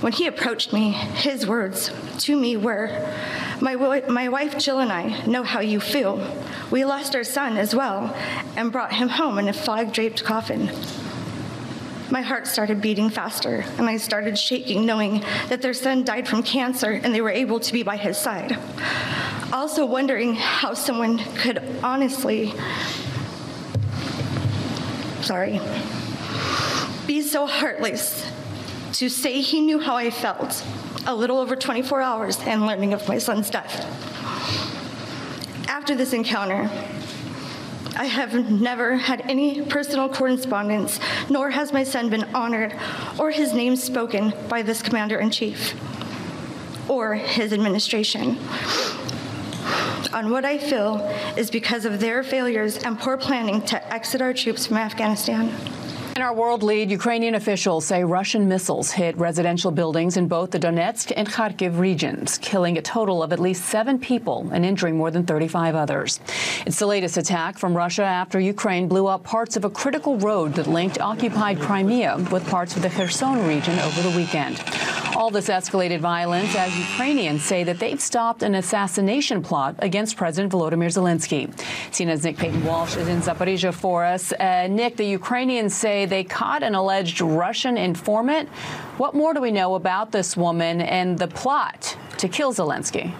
when he approached me, his words to me were, my, my wife Jill and I know how you feel. We lost our son as well and brought him home in a flag draped coffin. My heart started beating faster, and I started shaking, knowing that their son died from cancer and they were able to be by his side. Also, wondering how someone could honestly, sorry, be so heartless to say he knew how I felt a little over 24 hours and learning of my son's death. After this encounter, I have never had any personal correspondence, nor has my son been honored or his name spoken by this commander in chief or his administration. On what I feel is because of their failures and poor planning to exit our troops from Afghanistan. In our world lead, Ukrainian officials say Russian missiles hit residential buildings in both the Donetsk and Kharkiv regions, killing a total of at least seven people and injuring more than 35 others. It's the latest attack from Russia after Ukraine blew up parts of a critical road that linked occupied Crimea with parts of the Kherson region over the weekend. All this escalated violence as Ukrainians say that they've stopped an assassination plot against President Volodymyr Zelensky. CNN's Nick Paton Walsh is in Zaporizhia for us. Uh, Nick, the Ukrainians say they caught an alleged Russian informant. What more do we know about this woman and the plot to kill Zelensky?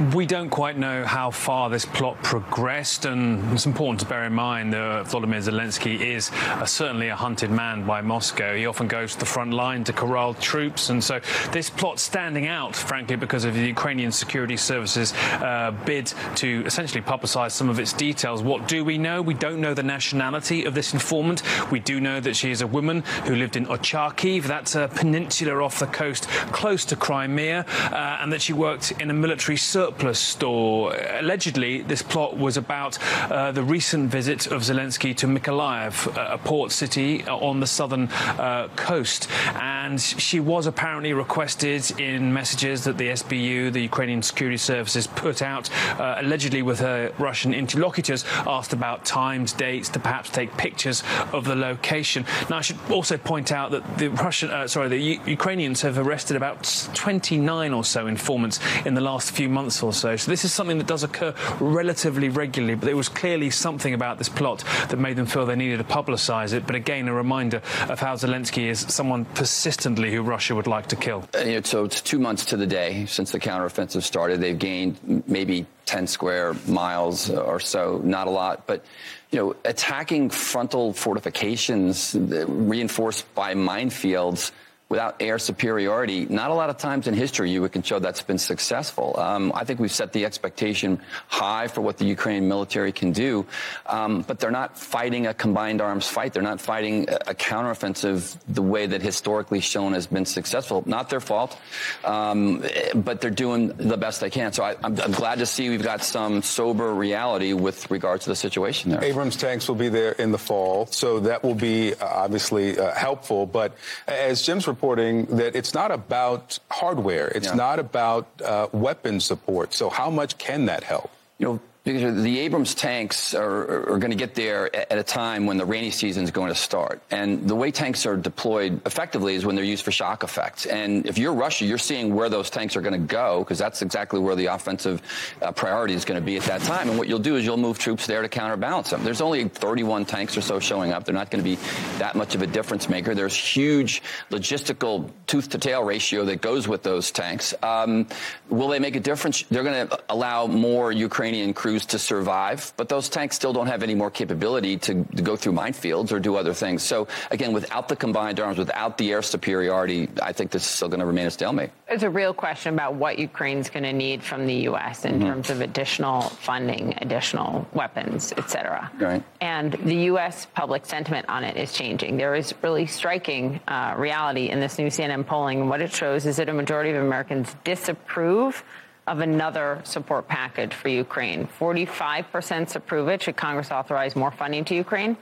We don't quite know how far this plot progressed, and it's important to bear in mind that Volodymyr Zelensky is uh, certainly a hunted man by Moscow. He often goes to the front line to corral troops, and so this plot standing out, frankly, because of the Ukrainian security services uh, bid to essentially publicize some of its details. What do we know? We don't know the nationality of this informant. We do know that she is a woman who lived in Ochakiv, that's a peninsula off the coast close to Crimea, uh, and that she worked in a military surplus surplus store. Allegedly, this plot was about uh, the recent visit of Zelensky to Mykolaiv, a port city on the southern uh, coast. And she was apparently requested in messages that the SBU, the Ukrainian security services, put out, uh, allegedly with her Russian interlocutors, asked about times, dates, to perhaps take pictures of the location. Now, I should also point out that the Russian, uh, sorry, the U- Ukrainians have arrested about 29 or so informants in the last few months or so. So this is something that does occur relatively regularly, but there was clearly something about this plot that made them feel they needed to publicise it. But again, a reminder of how Zelensky is someone persistently who Russia would like to kill. Uh, you know, so it's two months to the day since the counteroffensive started. They've gained maybe 10 square miles or so, not a lot, but you know, attacking frontal fortifications reinforced by minefields without air superiority, not a lot of times in history you can show that's been successful. Um, I think we've set the expectation high for what the Ukrainian military can do, um, but they're not fighting a combined arms fight. They're not fighting a, counteroffensive the way that historically shown has been successful. Not their fault, um, but they're doing the best they can. So I, am glad to see we've got some sober reality with regards to the situation there. Abrams tanks will be there in the fall, so that will be uh, obviously uh, helpful. But as Jim's reporting that it's not about hardware. It's yeah. not about uh, weapon support. So how much can that help? You know, Because the Abrams tanks are, are going to get there at a time when the rainy season is going to start. And the way tanks are deployed effectively is when they're used for shock effects. And if you're Russia, you're seeing where those tanks are going to go because that's exactly where the offensive uh, priority is going to be at that time. And what you'll do is you'll move troops there to counterbalance them. There's only 31 tanks or so showing up. They're not going to be that much of a difference maker. There's huge logistical tooth to tail ratio that goes with those tanks. Um, will they make a difference? They're going to allow more Ukrainian crews crews to survive, but those tanks still don't have any more capability to, to go through minefields or do other things. So again, without the combined arms, without the air superiority, I think this is still going to remain a stalemate. It's a real question about what Ukraine's going to need from the U.S. in mm-hmm. terms of additional funding, additional weapons, et cetera. Right. And the U.S. public sentiment on it is changing. There is really striking uh, reality in this new CNN polling. And what it shows is that a majority of Americans disapprove of another support package for Ukraine. 45% approve it. Should Congress authorize more funding to Ukraine?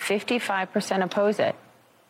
55% oppose it.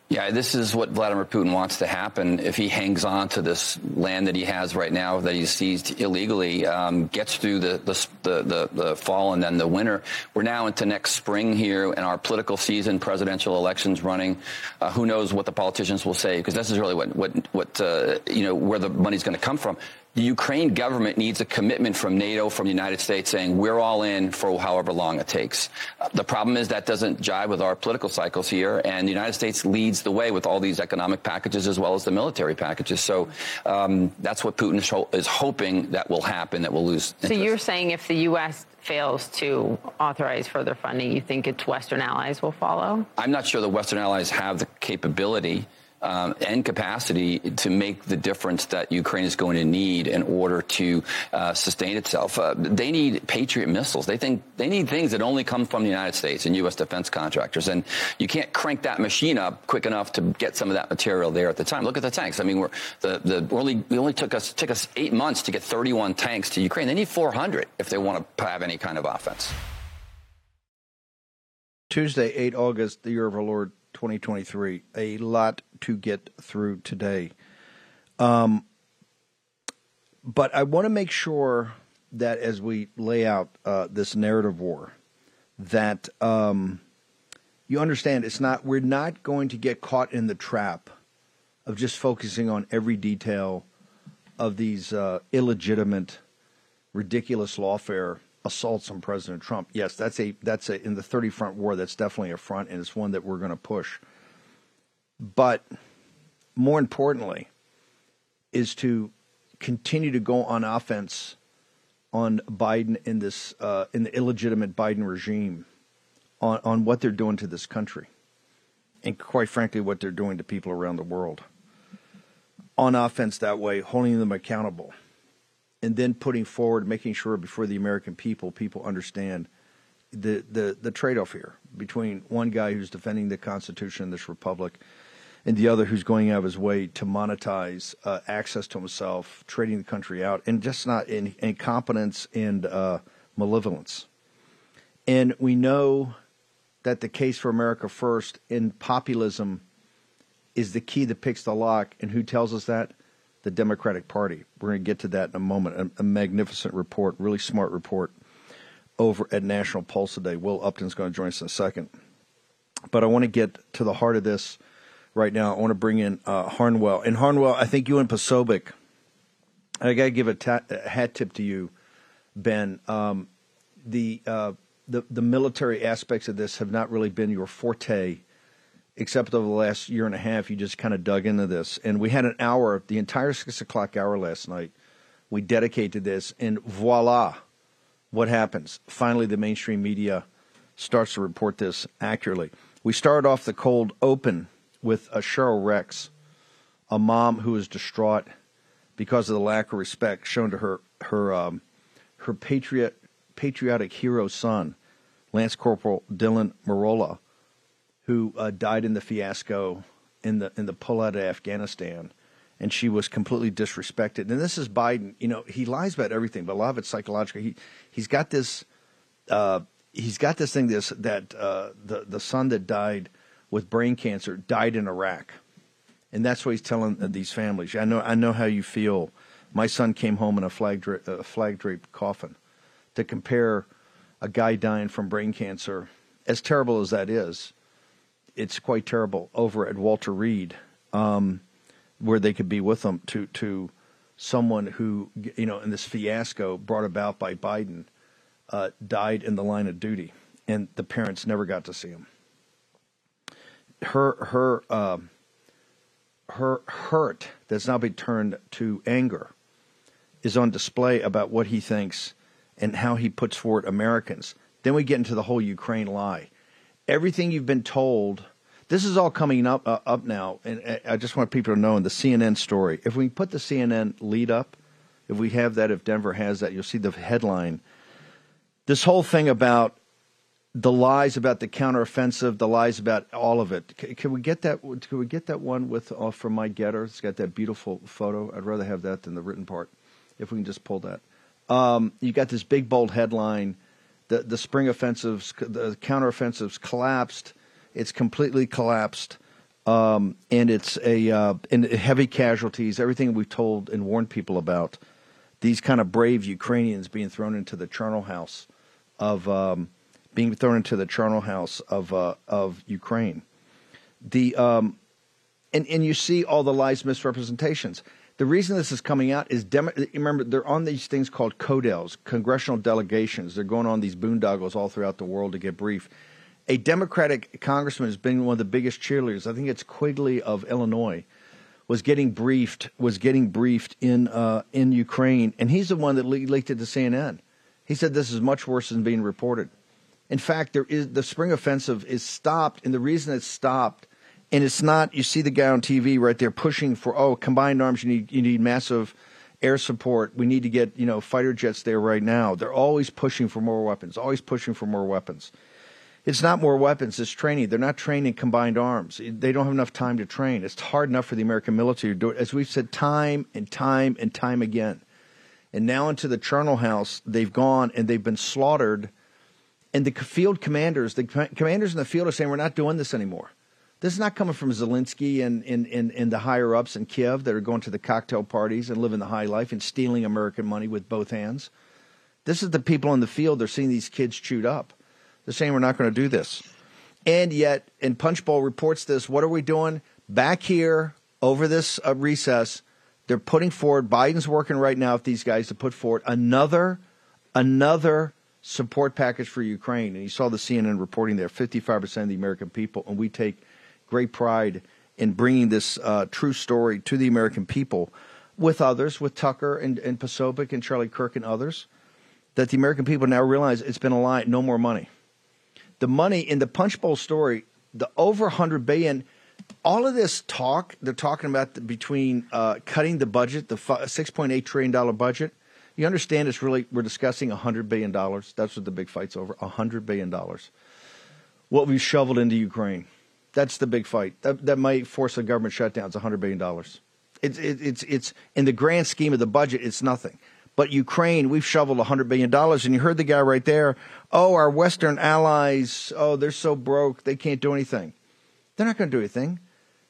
Yeah, this is what Vladimir Putin wants to happen if he hangs on to this land that he has right now that he's seized illegally, um, gets through the, the, the, the, fall and then the winter. We're now into next spring here and our political season, presidential elections running. Uh, who knows what the politicians will say? Because this is really what, what, what uh, you know, where the money's going to come from the Ukraine government needs a commitment from NATO, from the United States, saying we're all in for however long it takes. The problem is that doesn't jive with our political cycles here, and the United States leads the way with all these economic packages as well as the military packages. So um, that's what Putin is hoping that will happen, that we'll lose. Interest. So you're saying if the U.S. fails to authorize further funding, you think its Western allies will follow? I'm not sure the Western allies have the capability um, and capacity to make the difference that Ukraine is going to need in order to uh, sustain itself. Uh, they need Patriot missiles. They think they need things that only come from the United States and U.S. defense contractors. And you can't crank that machine up quick enough to get some of that material there at the time. Look at the tanks. I mean, we're the the only we only took us took us eight months to get 31 tanks to Ukraine. They need 400 if they want to have any kind of offense. Tuesday, 8 August, the year of our Lord 2023. A lot to get through today. Um, but I want to make sure that as we lay out uh, this narrative war, that um, you understand it's not. We're not going to get caught in the trap of just focusing on every detail of these uh, illegitimate, ridiculous lawfare assaults on President Trump. Yes, that's a that's a in the 30 front war. That's definitely a front, and it's one that we're going to push. But more importantly, is to continue to go on offense on Biden in this uh, in the illegitimate Biden regime on on what they're doing to this country, and quite frankly, what they're doing to people around the world. On offense that way, holding them accountable, and then putting forward, making sure before the American people, people understand the the the trade off here between one guy who's defending the Constitution and this republic and the other who's going out of his way to monetize uh, access to himself, trading the country out, and just not in incompetence and uh, malevolence. And we know that the case for America First in populism is the key that picks the lock. And who tells us that? The Democratic Party. We're going to get to that in a moment. A, a magnificent report, really smart report over at National Pulse today. Will Upton's going to join us in a second. But I want to get to the heart of this right now. I want to bring in uh, Harnwell. And Harnwell, I think you and Posobiec, I got to give a, ta- a, hat tip to you, Ben. Um, the, uh, the the military aspects of this have not really been your forte, except over the last year and a half. You just kind of dug into this, and we had an hour, the entire six o'clock hour last night. We dedicated to this, and voila, what happens? Finally, the mainstream media starts to report this accurately. We started off the cold open with a Cheryl Rex, a mom who is distraught because of the lack of respect shown to her her um, her patriot patriotic hero son, Lance Corporal Dylan Merola, who uh, died in the fiasco in the in the pullout of Afghanistan, and she was completely disrespected. And this is Biden. You know, he lies about everything, but a lot of it's psychological. He he's got this. Uh, he's got this thing this that uh, the the son that died with brain cancer died in Iraq. And that's what he's telling these families. I know, I know how you feel. My son came home in a flag, dra- a flag draped coffin. To compare a guy dying from brain cancer. As terrible as that is, it's quite terrible over at Walter Reed, um, where they could be with them to to someone who you know in this fiasco brought about by Biden uh, died in the line of duty, and the parents never got to see him. Her her uh, her hurt that's now been turned to anger is on display about what he thinks and how he puts forward Americans. Then we get into the whole Ukraine lie. Everything you've been told, this is all coming up uh, up now, and uh, I just want people to know in the CNN story. If we put the CNN lead up, if we have that, if Denver has that, you'll see the headline. This whole thing about the lies about the counteroffensive, the lies about all of it. Can, can we get that? Can we get that one with uh, from my Gettr? It's got that beautiful photo. I'd rather have that than the written part. If we can just pull that. Um, you got this big bold headline: the the spring offensives, the counteroffensives collapsed. It's completely collapsed, um, and it's a uh, and heavy casualties. Everything we've told and warned people about. These kind of brave Ukrainians being thrown into the charnel house of. Um, being thrown into the charnel house of uh, of Ukraine. The um, and and you see all the lies, misrepresentations. The reason this is coming out is remember they're on these things called CODELs, congressional delegations. They're going on these boondoggles all throughout the world to get brief. A Democratic congressman has been one of the biggest cheerleaders. I think it's Quigley of Illinois was getting briefed was getting briefed in uh, in Ukraine, and he's the one that le- leaked it to CNN. He said this is much worse than being reported. In fact, there is the spring offensive is stopped, and the reason it's stopped, and it's not. You see the guy on TV right there pushing for oh combined arms. You need you need massive air support. We need to get you know fighter jets there right now. They're always pushing for more weapons. Always pushing for more weapons. It's not more weapons. It's training. They're not training combined arms. They don't have enough time to train. It's hard enough for the American military to do it, as we've said time and time and time again. And now into the charnel house, they've gone and they've been slaughtered and the field commanders, the commanders in the field are saying, we're not doing this anymore. This is not coming from Zelensky and, and, and, and the higher ups in Kiev that are going to the cocktail parties and living the high life and stealing American money with both hands. This is the people in the field. They're seeing these kids chewed up. They're saying we're not going to do this. And yet, and Punchbowl reports this, what are we doing? Back here over this uh, recess, they're putting forward, Biden's working right now with these guys to put forward another, another support package for Ukraine. And you saw the CNN reporting there 55% of the American people, and we take great pride in bringing this uh, true story to the American people with others, with Tucker and, and Posobiec and Charlie Kirk and others, that the American people now realize it's been a lie, no more money. The money in the Punchbowl story, the over 100 billion, all of this talk they're talking about the, between uh, cutting the budget, the 6.8 trillion dollar budget, you understand it's really, we're discussing $100 billion. That's what the big fight's over $100 billion. What we've shoveled into Ukraine. That's the big fight. That, that might force a government shutdown. It's $100 billion. It's, it, it's, it's, in the grand scheme of the budget, it's nothing. But Ukraine, we've shoveled $100 billion. And you heard the guy right there. Oh, our Western allies, oh, they're so broke, they can't do anything. They're not going to do anything.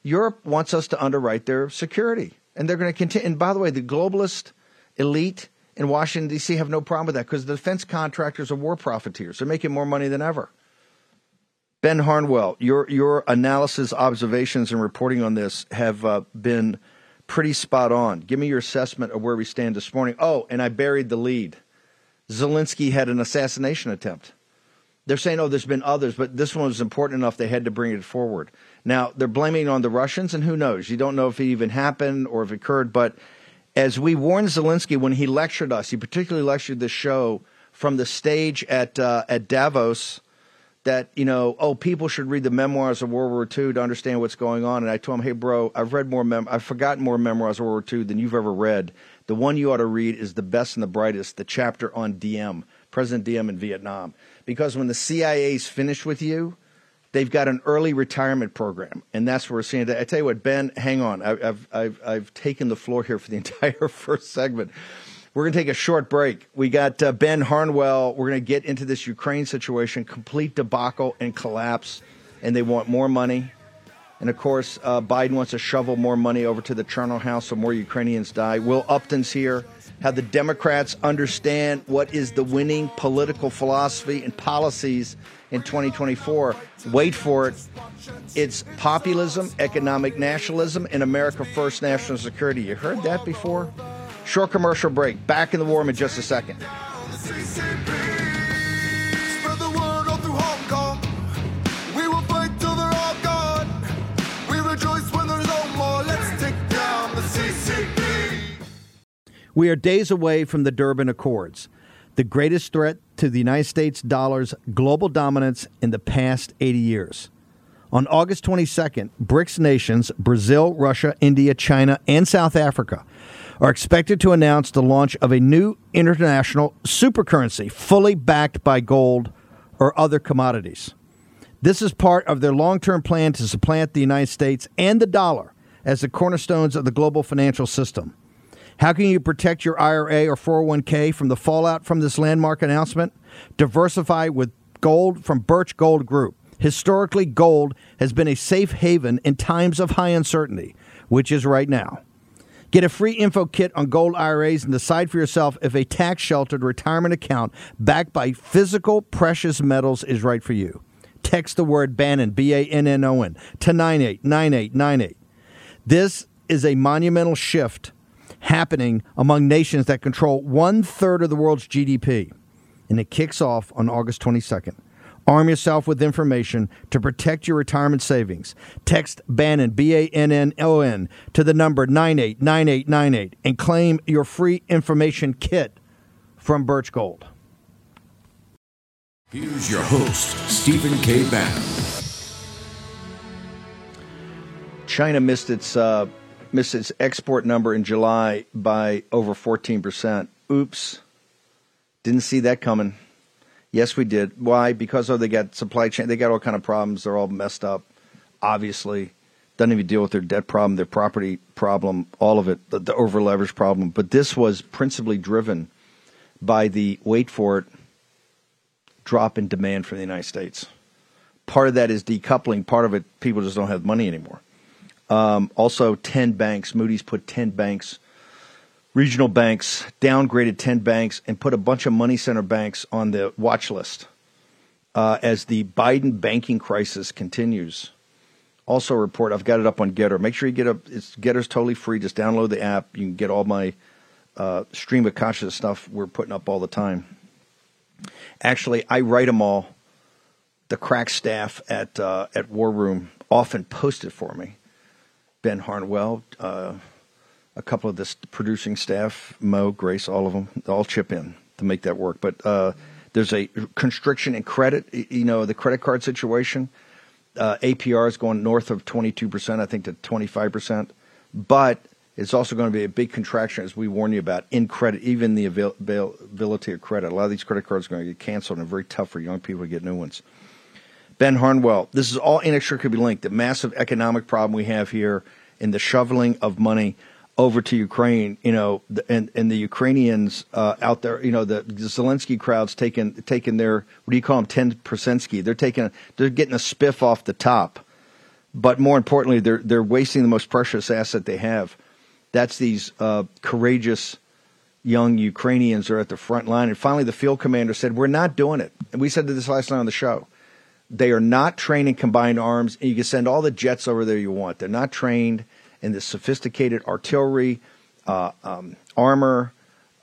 Europe wants us to underwrite their security. And they're going to continue. And by the way, the globalist elite in Washington, D.C. have no problem with that because the defense contractors are war profiteers. They're making more money than ever. Ben Harnwell, your, your analysis, observations, and reporting on this have uh, been pretty spot on. Give me your assessment of where we stand this morning. Oh, and I buried the lead. Zelensky had an assassination attempt. They're saying, oh, there's been others, but this one was important enough they had to bring it forward. Now, they're blaming on the Russians, and who knows? You don't know if it even happened or if it occurred, but as we warned Zelensky when he lectured us, he particularly lectured the show from the stage at uh, at Davos that you know, oh, people should read the memoirs of World War II to understand what's going on. And I told him, hey, bro, I've read more, mem- I've forgotten more memoirs of World War II than you've ever read. The one you ought to read is the best and the brightest, the chapter on Diem, President Diem in Vietnam, because when the CIA's finished with you, They've got an early retirement program, and that's what we're seeing. I tell you what, Ben, hang on. I've, I've, I've taken the floor here for the entire first segment. We're going to take a short break. We got uh, Ben Harnwell. We're going to get into this Ukraine situation, complete debacle and collapse, and they want more money. And of course, uh, Biden wants to shovel more money over to the charnel house so more Ukrainians die. Will Upton's here. How the Democrats understand what is the winning political philosophy and policies in 2024. Wait for it. It's populism, economic nationalism, and America First national security. You heard that before? Short commercial break. Back in the war in just a second. We are days away from the Durban Accords, the greatest threat to the United States dollar's global dominance in the past 80 years. On August 22nd, BRICS nations, Brazil, Russia, India, China, and South Africa, are expected to announce the launch of a new international supercurrency fully backed by gold or other commodities. This is part of their long term plan to supplant the United States and the dollar as the cornerstones of the global financial system. How can you protect your IRA or 401k from the fallout from this landmark announcement? Diversify with gold from Birch Gold Group. Historically, gold has been a safe haven in times of high uncertainty, which is right now. Get a free info kit on gold IRAs and decide for yourself if a tax sheltered retirement account backed by physical precious metals is right for you. Text the word Bannon, B A N N O N, to 989898. This is a monumental shift happening among nations that control one third of the world's GDP. And it kicks off on August 22nd. Arm yourself with information to protect your retirement savings. Text Bannon, B A N N O N, to the number 989898 and claim your free information kit from Birch Gold. Here's your host, Stephen K. Bannon. China missed its uh, missed its export number in July by over 14%. Oops. Didn't see that coming. Yes, we did. Why? Because oh, they got supply chain. They got all kind of problems. They're all messed up. Obviously, doesn't even deal with their debt problem, their property problem, all of it, the, the over leverage problem. But this was principally driven by the wait for it drop in demand from the United States. Part of that is decoupling. Part of it, people just don't have money anymore. Um, also, 10 banks, Moody's put 10 banks, regional banks, downgraded 10 banks, and put a bunch of money center banks on the watch list uh, as the Biden banking crisis continues. Also, report, I've got it up on Gettr. Make sure you get up, it's, Gettr's totally free. Just download the app. You can get all my uh, stream of conscious stuff we're putting up all the time. Actually, I write them all. The crack staff at uh, at War Room often post it for me. Ben Harnwell, uh, a couple of the producing staff, Mo, Grace, all of them, all chip in to make that work. But uh, there's a constriction in credit. You know, the credit card situation. Uh, APR is going north of 22%, I think, to 25%. But it's also going to be a big contraction, as we warn you about, in credit, even the availability of credit. A lot of these credit cards are going to get canceled, and very tough for young people to get new ones. Ben Harnwell, this is all inextricably linked. The massive economic problem we have here in the shoveling of money over to Ukraine, you know, and and the Ukrainians uh, out there, you know, the, the Zelensky crowd's taking taking their what do you call them, ten percent ski? They're taking they're getting a spiff off the top, but more importantly, they're they're wasting the most precious asset they have. That's these uh, courageous young Ukrainians are at the front line. And finally, the field commander said, "We're not doing it." And we said this last night on the show. They are not trained in combined arms, and you can send all the jets over there you want. They're not trained in the sophisticated artillery, uh, um, armor,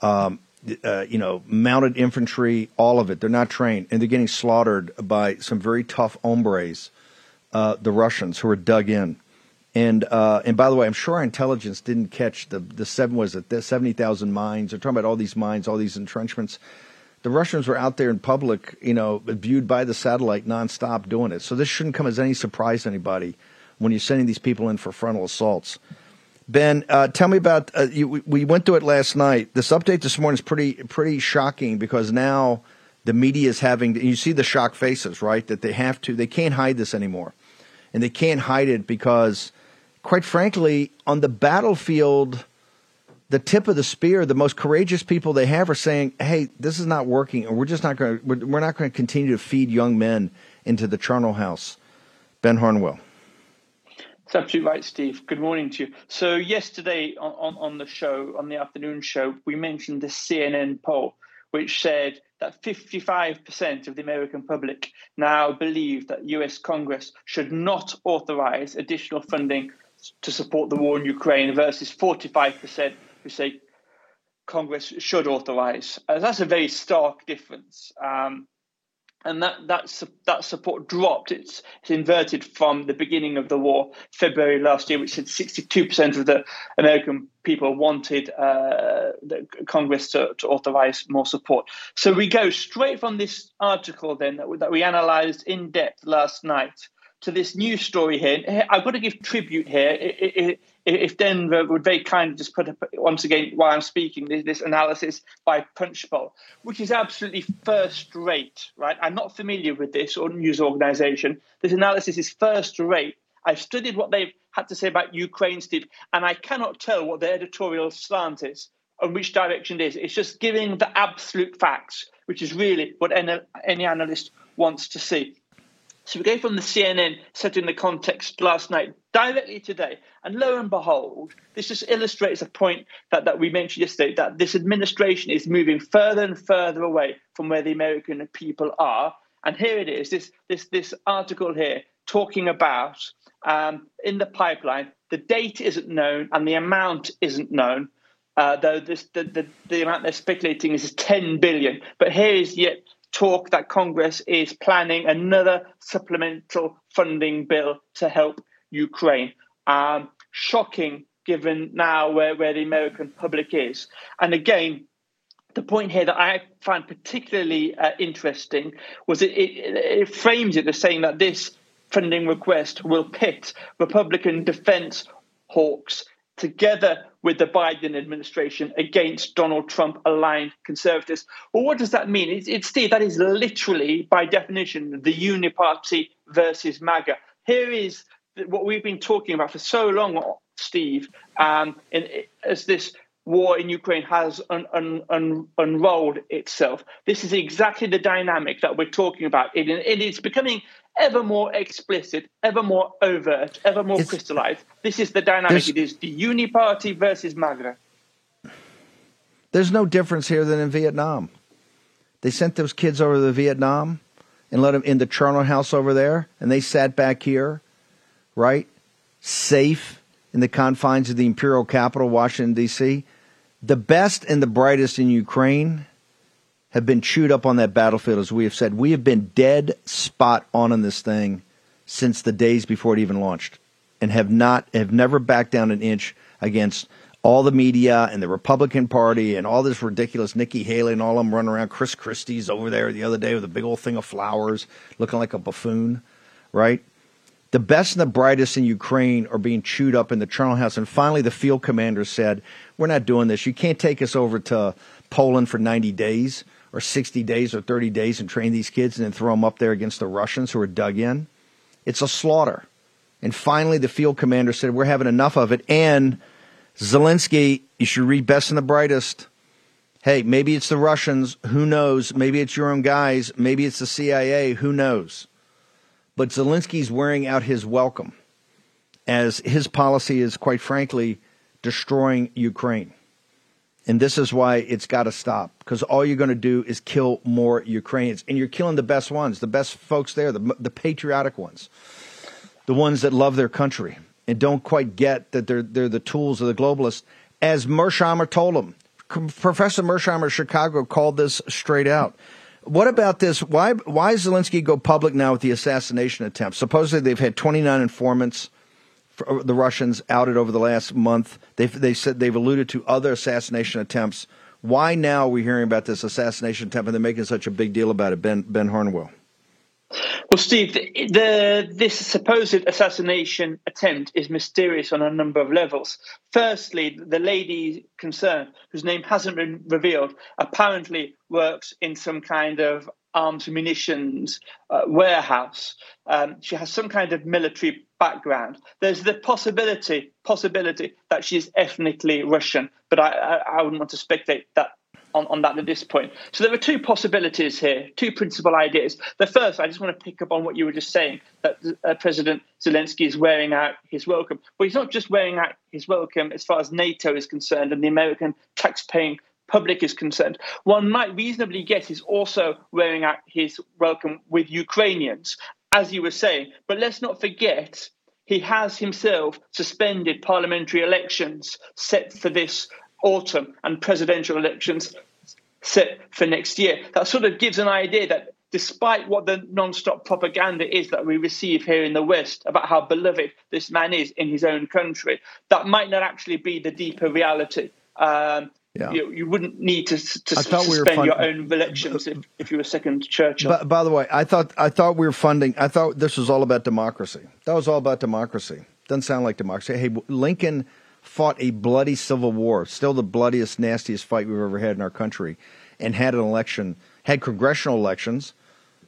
um, uh, you know, mounted infantry, all of it. They're not trained, and they're getting slaughtered by some very tough hombres, uh, the Russians, who are dug in. And uh, and by the way, I'm sure our intelligence didn't catch the the seven was it the seventy thousand mines. They're talking about all these mines, all these entrenchments the Russians were out there in public, you know, viewed by the satellite nonstop doing it. So this shouldn't come as any surprise to anybody when you're sending these people in for frontal assaults. Ben, uh, tell me about. Uh, you, we went through it last night. This update this morning is pretty pretty shocking because now the media is having. You see the shock faces, right? That they have to. They can't hide this anymore, and they can't hide it because, quite frankly, on the battlefield the tip of the spear, the most courageous people they have are saying, "Hey, this is not working, and we're just not going. We're, we're not going to continue to feed young men into the charnel house." Ben Harnwell. That's absolutely right, Steve. Good morning to you. So yesterday on, on, on the show, on the afternoon show, we mentioned the CNN poll, which said that 55% of the American public now believe that US Congress should not authorize additional funding to support the war in Ukraine versus 45% who say Congress should authorize. Uh, that's a very stark difference. Um, and that that that support dropped. It's, it's inverted from the beginning of the war, February last year, which said 62% of the American people wanted uh, Congress to, to authorize more support. So we go straight from this article then that, that we analyzed in depth last night to this news story here. I've got to give tribute here. If Denver would very kindly just put up, once again while I'm speaking this, analysis by Punchbowl, which is absolutely first rate, right? I'm not familiar with this or news organization. This analysis is first rate. I've studied what they've had to say about Ukraine, Steve, and I cannot tell what their editorial slant is and which direction it is. It's just giving the absolute facts, which is really what any, any analyst wants to see. So we go from the CNN setting the context last night directly today. And lo and behold, this just illustrates a point that, that we mentioned yesterday that this administration is moving further and further away from where the American people are. And here it is, this this this article here talking about um, in the pipeline, the date isn't known and the amount isn't known. Uh, though this, the, the, the amount they're speculating is 10 billion. But here is yet talk that Congress is planning another supplemental funding bill to help Ukraine. Um, shocking given now where, where the American public is. And again, the point here that I find particularly uh, interesting was it, it, it frames it as saying that this funding request will pit Republican defense hawks together with the Biden administration against Donald Trump aligned conservatives. Well, what does that mean? It's, it's Steve, that is literally, by definition, the uniparty versus MAGA. Here is what we've been talking about for so long, Steve, um, in, as this war in Ukraine has un, un, un, unrolled itself. This is exactly the dynamic that we're talking about. It, it is becoming ever more explicit, ever more overt, ever more it's, crystallized. This is the dynamic. It is the Uni Party versus MAGA. There's no difference here than in Vietnam. They sent those kids over to Vietnam and let them in the charnel house over there, and they sat back here, right, safe in the confines of the imperial capital, Washington D.C. The best and the brightest in Ukraine have been chewed up on that battlefield, as we have said. We have been dead spot on in this thing since the days before it even launched, and have not have never backed down an inch against all the media and the Republican Party and all this ridiculous Nikki Haley and all of them running around. Chris Christie's over there the other day with a big old thing of flowers, looking like a buffoon, right? The best and the brightest in Ukraine are being chewed up in the charnel house. And finally, the field commander said, We're not doing this. You can't take us over to Poland for 90 days or 60 days or 30 days and train these kids and then throw them up there against the Russians who are dug in. It's a slaughter. And finally, the field commander said, We're having enough of it. And Zelensky, you should read Best and the Brightest. Hey, maybe it's the Russians. Who knows? Maybe it's your own guys. Maybe it's the CIA. Who knows? But Zelensky's wearing out his welcome as his policy is, quite frankly, destroying Ukraine. And this is why it's got to stop because all you're going to do is kill more Ukrainians. And you're killing the best ones, the best folks there, the, the patriotic ones, the ones that love their country and don't quite get that they're, they're the tools of the globalists. As Mearsheimer told them, Professor Mearsheimer of Chicago called this straight out. What about this? Why, why Zelensky go public now with the assassination attempt? Supposedly they've had 29 informants uh, the Russians outed over the last month. They've they said they've alluded to other assassination attempts. Why now are we hearing about this assassination attempt and they're making such a big deal about it, Ben Ben Harnwell? Well, Steve, the, the, this supposed assassination attempt is mysterious on a number of levels. Firstly, the lady concerned, whose name hasn't been revealed, apparently works in some kind of arms and munitions uh, warehouse. Um, she has some kind of military background. There's the possibility possibility that she's ethnically Russian, but I, I, I wouldn't want to speculate that on, on that at this point. So there are two possibilities here, two principal ideas. The first, I just want to pick up on what you were just saying that uh, President Zelensky is wearing out his welcome. But he's not just wearing out his welcome as far as NATO is concerned and the American taxpaying public is concerned. One might reasonably guess he's also wearing out his welcome with Ukrainians, as you were saying. But let's not forget he has himself suspended parliamentary elections set for this autumn and presidential elections set for next year. That sort of gives an idea that despite what the non-stop propaganda is that we receive here in the West about how beloved this man is in his own country, that might not actually be the deeper reality. Um, yeah. you, you, wouldn't need to, to suspend we fund- your own elections if, if you were second Churchill. But, by the way, I thought I thought we were funding. I thought this was all about democracy. That was all about democracy. Doesn't sound like democracy. Hey, Lincoln fought a bloody civil war, still the bloodiest, nastiest fight we've ever had in our country, and had an election, had congressional elections,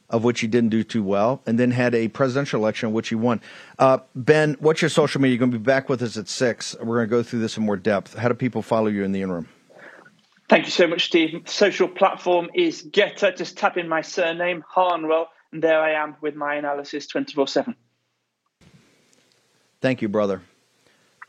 of which he didn't do too well, and then had a presidential election, which he won. Uh, ben, what's your social media? You're going to be back with us at six. We're going to go through this in more depth. How do people follow you in the interim? Thank you so much, Steve. Social platform is Gettr. Just tap in my surname, Harnwell, and there I am with my analysis 24 7. Thank you, brother.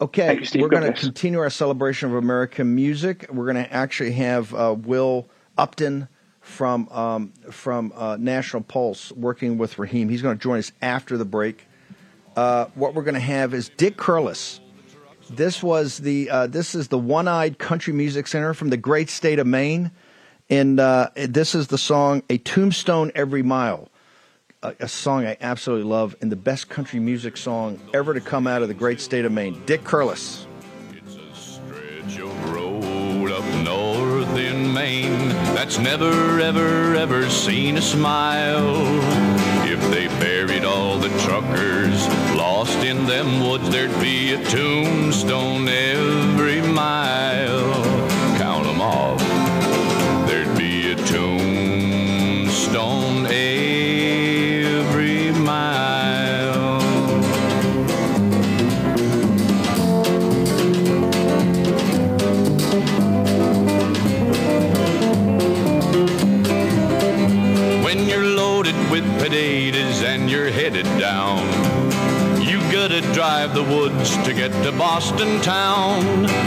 Okay, you, we're going to continue our celebration of American music. We're going to actually have uh, Will Upton from um, from uh, National Pulse working with Raheem. He's going to join us after the break. Uh, what we're going to have is Dick Curless this was the uh, this is the One Eyed Country Music Center from the great state of Maine, and uh, this is the song "A Tombstone Every Mile," a, a, song I absolutely love, and the best country music song ever to come out of the great state of Maine. Dick Curless. It's a stretch of road up north in Maine that's never ever ever seen a smile if they buried all the truckers lost in them woods, there'd be a tombstone every mile. Count them off. There'd be a tombstone mid-80s and you're headed down. You gotta drive the woods to get to Boston town.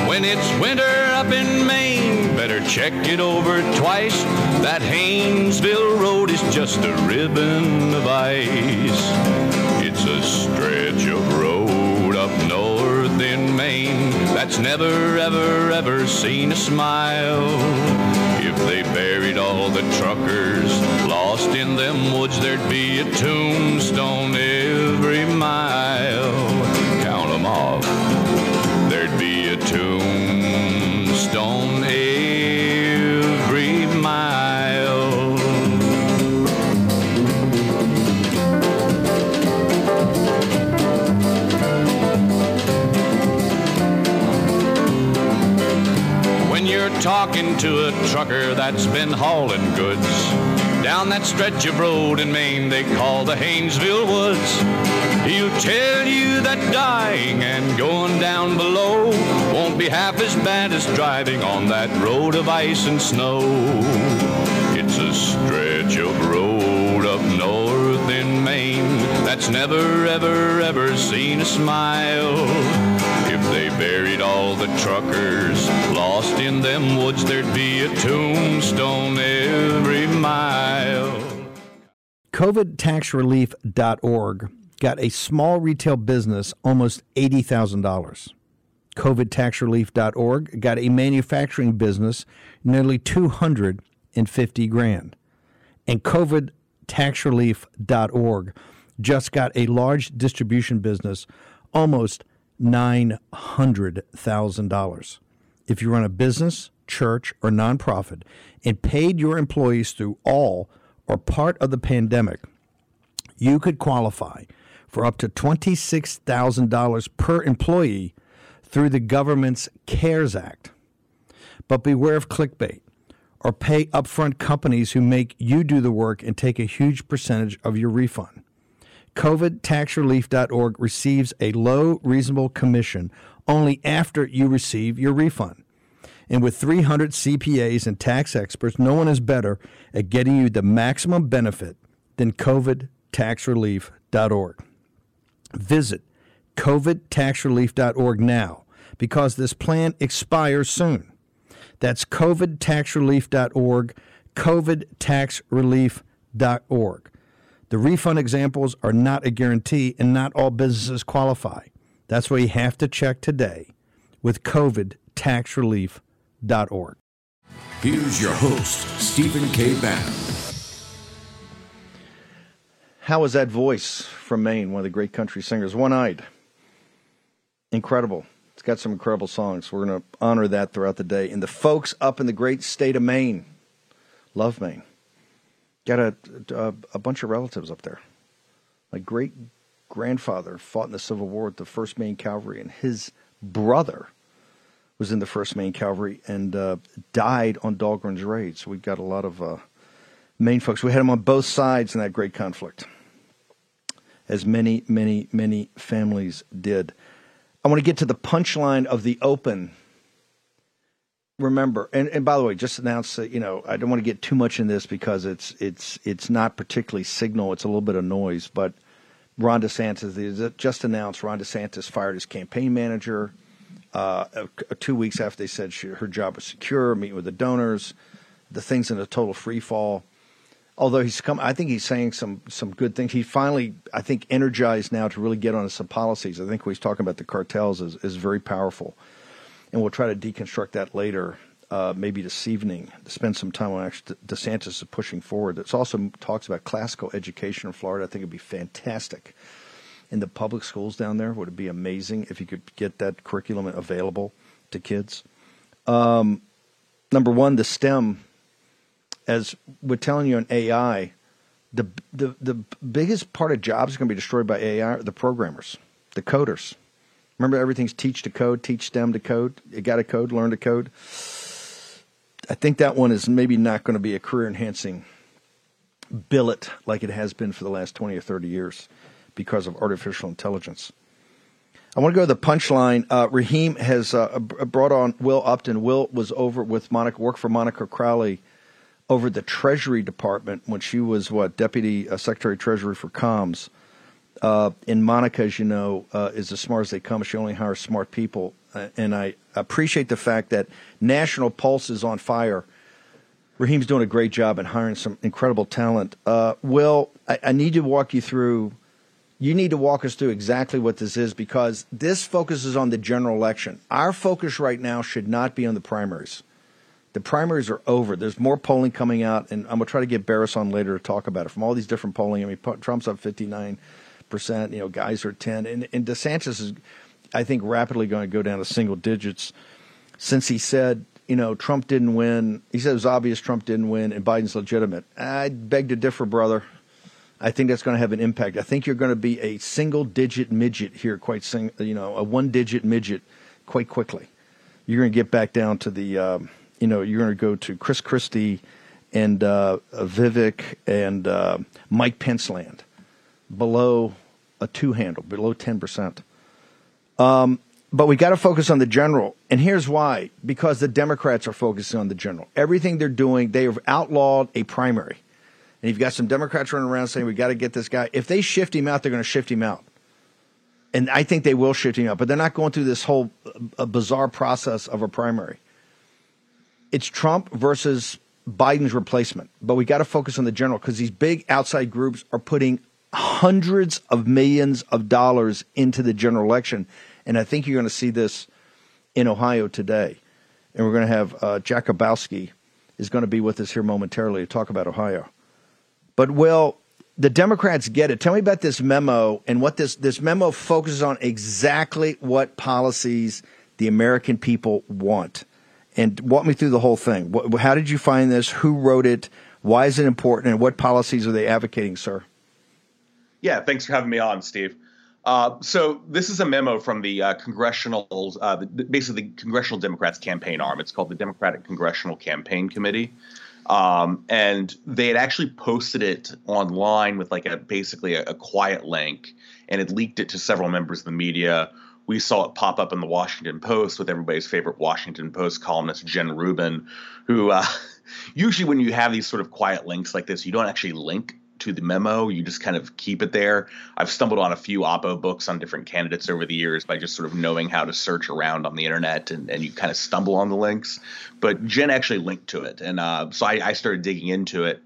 When it's winter up in Maine, better check it over twice. That Haynesville road is just a ribbon of ice. It's a stretch of road up north in Maine that's never, ever, ever seen a smile. If they buried all the truckers lost in them woods, there'd be a tombstone every mile. Count them off. There'd be a tombstone every mile. When you're talking to a trucker that's been hauling goods down that stretch of road in Maine they call the Haynesville Woods. He'll tell you that dying and going down below won't be half as bad as driving on that road of ice and snow. It's a stretch of road up north in Maine that's never, ever, ever seen a smile. If they buried all the truckers lost in them woods, there'd be a tombstone every mile. COVIDtaxrelief.org got a small retail business almost $80,000. COVIDtaxrelief.org got a manufacturing business nearly 250 grand. And COVIDtaxrelief.org just got a large distribution business almost $900,000. If you run a business, church, or nonprofit and paid your employees through all or part of the pandemic, you could qualify for up to $26,000 per employee through the government's CARES Act. But beware of clickbait or pay upfront companies who make you do the work and take a huge percentage of your refund. COVIDtaxrelief.org receives a low, reasonable commission only after you receive your refund. And with 300 CPAs and tax experts, no one is better at getting you the maximum benefit than covidtaxrelief.org. Visit covidtaxrelief.org now because this plan expires soon. That's covidtaxrelief.org, covidtaxrelief.org. The refund examples are not a guarantee and not all businesses qualify. That's why you have to check today with covidtaxrelief.org. Here's your host, Stephen K. Bannon. How was that voice from Maine, one of the great country singers? One eyed. Incredible. It's got some incredible songs. We're going to honor that throughout the day. And the folks up in the great state of Maine, love Maine. Got a, a, a bunch of relatives up there. My great grandfather fought in the Civil War with the 1st Maine Cavalry, and his brother was in the 1st Maine Cavalry and uh, died on Dahlgren's raid. So we've got a lot of uh, Maine folks. We had them on both sides in that great conflict, as many, many, many families did. I want to get to the punchline of the open. Remember, and, and by the way, just announce that you know I don't want to get too much in this because it's it's it's not particularly signal. It's a little bit of noise, but Ron DeSantis just announced Ron DeSantis fired his campaign manager uh, two weeks after they said she, her job was secure, meeting with the donors. The thing's in a total free fall. Although he's come, I think he's saying some some good things. He finally, I think, energized now to really get on some policies. I think what he's talking about the cartels is is very powerful, and we'll try to deconstruct that later. Uh, maybe this evening to spend some time on actually DeSantis is pushing forward. It also talks about classical education in Florida. I think it'd be fantastic in the public schools down there. Would it be amazing if you could get that curriculum available to kids? Um, number one, the STEM, as we're telling you on AI, the the the biggest part of jobs is going to be destroyed by AI are the programmers, the coders. Remember, everything's teach to code, teach STEM to code. You got to code, learn to code. I think that one is maybe not going to be a career enhancing billet like it has been for the last 20 or 30 years because of artificial intelligence. I want to go to the punchline. Uh, Raheem has uh, brought on Will Upton. Will was over with Monica, worked for Monica Crowley over the Treasury Department when she was what Deputy uh, Secretary of Treasury for Comms. Uh, and Monica, as you know, uh, is as smart as they come. She only hires smart people. Uh, and I appreciate the fact that National Pulse is on fire. Raheem's doing a great job in hiring some incredible talent. Uh, Will, I, I need to walk you through. You need to walk us through exactly what this is because this focuses on the general election. Our focus right now should not be on the primaries. The primaries are over. There's more polling coming out, and I'm going to try to get Baris on later to talk about it from all these different polling. I mean, Trump's up 59 percent. You know, guys are 10, and, and DeSantis is I think, rapidly going to go down to single digits since he said, you know, Trump didn't win. He said it was obvious Trump didn't win and Biden's legitimate. I beg to differ, brother. I think that's going to have an impact. I think you're going to be a single digit midget here, quite sing, you know, a one digit midget quite quickly. You're going to get back down to the, um, you know, you're going to go to Chris Christie and uh, Vivek and uh, Mike Pence land below a two handle, below 10%. Um, but we got to focus on the general. And here's why because the Democrats are focusing on the general. Everything they're doing, they have outlawed a primary. And you've got some Democrats running around saying, we got to get this guy. If they shift him out, they're going to shift him out. And I think they will shift him out, but they're not going through this whole uh, bizarre process of a primary. It's Trump versus Biden's replacement. But we got to focus on the general because these big outside groups are putting hundreds of millions of dollars into the general election. And I think you're going to see this in Ohio today. And we're going to have uh, Jakubowski is going to be with us here momentarily to talk about Ohio. But, Will, the Democrats get it. Tell me about this memo and what this, this memo focuses on exactly what policies the American people want. And walk me through the whole thing. How did you find this? Who wrote it? Why is it important? And what policies are they advocating, sir? Yeah, thanks for having me on, Steve. Uh, so this is a memo from the uh, congressional, uh, the, basically the congressional Democrats campaign arm. It's called the Democratic Congressional Campaign Committee, um, and they had actually posted it online with like a basically a, a quiet link, and it leaked it to several members of the media we saw it pop up in the Washington Post with everybody's favorite Washington Post columnist, Jen Rubin, who uh, usually when you have these sort of quiet links like this, you don't actually link to the memo. You just kind of keep it there. I've stumbled on a few Oppo books on different candidates over the years by just sort of knowing how to search around on the internet and, and you kind of stumble on the links. But Jen actually linked to it. And uh, so I, I started digging into it.